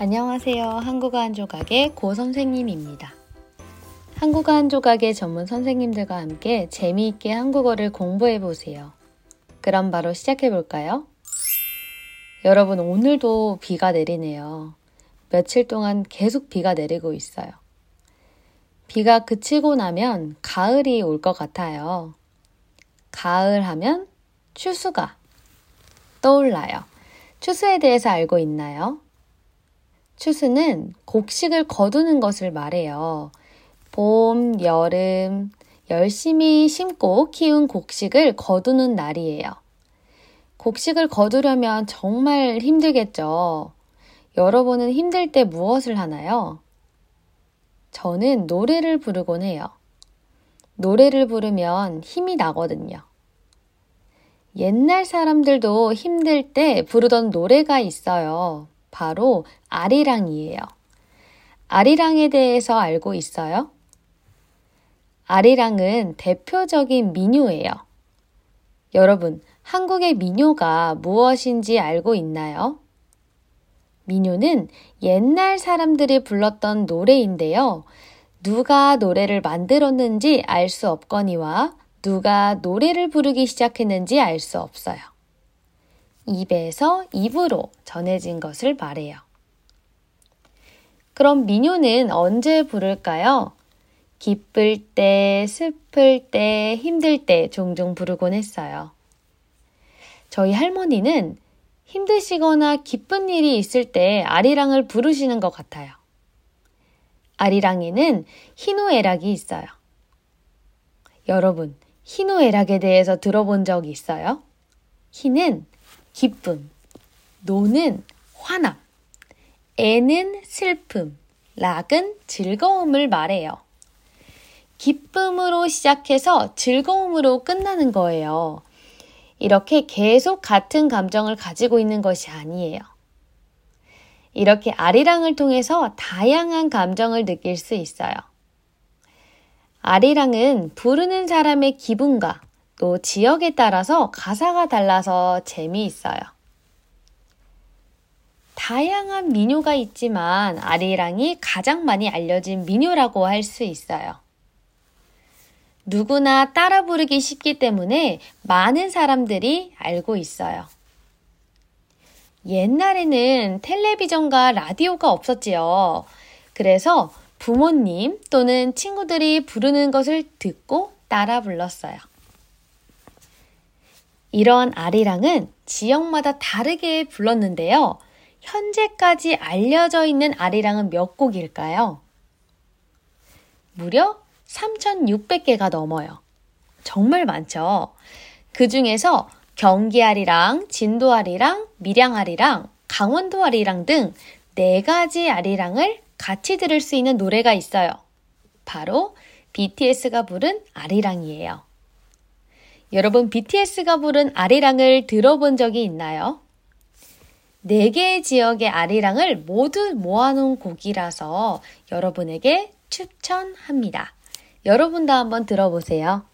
안녕하세요. 한국어 한 조각의 고 선생님입니다. 한국어 한 조각의 전문 선생님들과 함께 재미있게 한국어를 공부해 보세요. 그럼 바로 시작해 볼까요? 여러분, 오늘도 비가 내리네요. 며칠 동안 계속 비가 내리고 있어요. 비가 그치고 나면 가을이 올 것 같아요. 가을 하면 추수가 떠올라요. 추수에 대해서 알고 있나요? 추수는 곡식을 거두는 것을 말해요. 봄, 여름, 열심히 심고 키운 곡식을 거두는 날이에요. 곡식을 거두려면 정말 힘들겠죠. 여러분은 힘들 때 무엇을 하나요? 저는 노래를 부르곤 해요. 노래를 부르면 힘이 나거든요. 옛날 사람들도 힘들 때 부르던 노래가 있어요. 바로 아리랑이에요. 아리랑에 대해서 알고 있어요? 아리랑은 대표적인 민요예요. 여러분, 한국의 민요가 무엇인지 알고 있나요? 민요는 옛날 사람들이 불렀던 노래인데요. 누가 노래를 만들었는지 알 수 없거니와 누가 노래를 부르기 시작했는지 알 수 없어요. 입에서 입으로 전해진 것을 말해요. 그럼 민요는 언제 부를까요? 기쁠 때, 슬플 때, 힘들 때 종종 부르곤 했어요. 저희 할머니는 힘드시거나 기쁜 일이 있을 때 아리랑을 부르시는 것 같아요. 아리랑에는 희노애락이 있어요. 여러분, 희노애락에 대해서 들어본 적 있어요? 희는 기쁨, 노는 화남, 애는 슬픔, 락은 즐거움을 말해요. 기쁨으로 시작해서 즐거움으로 끝나는 거예요. 이렇게 계속 같은 감정을 가지고 있는 것이 아니에요. 이렇게 아리랑을 통해서 다양한 감정을 느낄 수 있어요. 아리랑은 부르는 사람의 기분과 또 지역에 따라서 가사가 달라서 재미있어요. 다양한 민요가 있지만 아리랑이 가장 많이 알려진 민요라고 할 수 있어요. 누구나 따라 부르기 쉽기 때문에 많은 사람들이 알고 있어요. 옛날에는 텔레비전과 라디오가 없었지요. 그래서 부모님 또는 친구들이 부르는 것을 듣고 따라 불렀어요. 이러한 아리랑은 지역마다 다르게 불렀는데요. 현재까지 알려져 있는 아리랑은 몇 곡일까요? 무려 3,600개가 넘어요. 정말 많죠? 그 중에서 경기 아리랑, 진도 아리랑, 밀양 아리랑, 강원도 아리랑 등 네 가지 아리랑을 같이 들을 수 있는 노래가 있어요. 바로 BTS가 부른 아리랑이에요. 여러분 BTS가 부른 아리랑을 들어본 적이 있나요? 네 개의 지역의 아리랑을 모두 모아놓은 곡이라서 여러분에게 추천합니다. 여러분도 한번 들어보세요.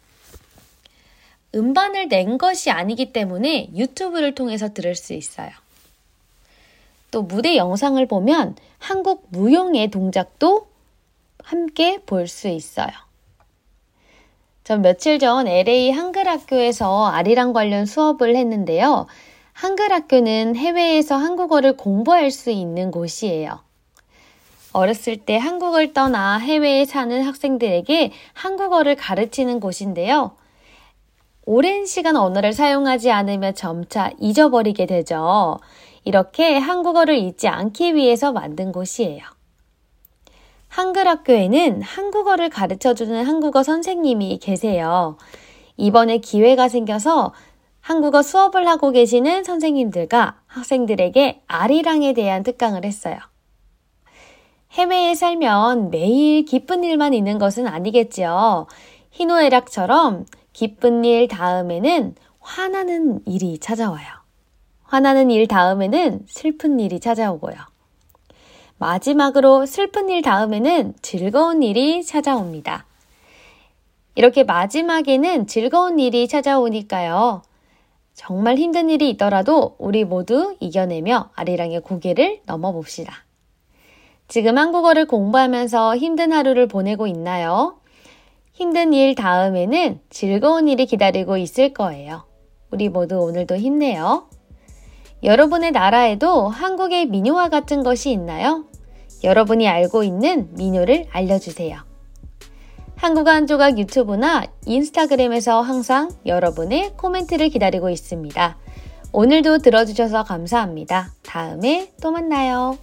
음반을 낸 것이 아니기 때문에 유튜브를 통해서 들을 수 있어요. 또 무대 영상을 보면 한국 무용의 동작도 함께 볼 수 있어요. 전 며칠 전 LA 한글 학교에서 아리랑 관련 수업을 했는데요. 한글 학교는 해외에서 한국어를 공부할 수 있는 곳이에요. 어렸을 때 한국을 떠나 해외에 사는 학생들에게 한국어를 가르치는 곳인데요. 오랜 시간 언어를 사용하지 않으면 점차 잊어버리게 되죠. 이렇게 한국어를 잊지 않기 위해서 만든 곳이에요. 한글 학교에는 한국어를 가르쳐 주는 한국어 선생님이 계세요. 이번에 기회가 생겨서 한국어 수업을 하고 계시는 선생님들과 학생들에게 아리랑에 대한 특강을 했어요. 해외에 살면 매일 기쁜 일만 있는 것은 아니겠지요. 희노애락처럼 기쁜 일 다음에는 화나는 일이 찾아와요. 화나는 일 다음에는 슬픈 일이 찾아오고요. 마지막으로 슬픈 일 다음에는 즐거운 일이 찾아옵니다. 이렇게 마지막에는 즐거운 일이 찾아오니까요. 정말 힘든 일이 있더라도 우리 모두 이겨내며 아리랑의 고개를 넘어 봅시다. 지금 한국어를 공부하면서 힘든 하루를 보내고 있나요? 힘든 일 다음에는 즐거운 일이 기다리고 있을 거예요. 우리 모두 오늘도 힘내요. 여러분의 나라에도 한국의 민요와 같은 것이 있나요? 여러분이 알고 있는 민요를 알려주세요. 한국어 한 조각 유튜브나 인스타그램에서 항상 여러분의 코멘트를 기다리고 있습니다. 오늘도 들어주셔서 감사합니다. 다음에 또 만나요.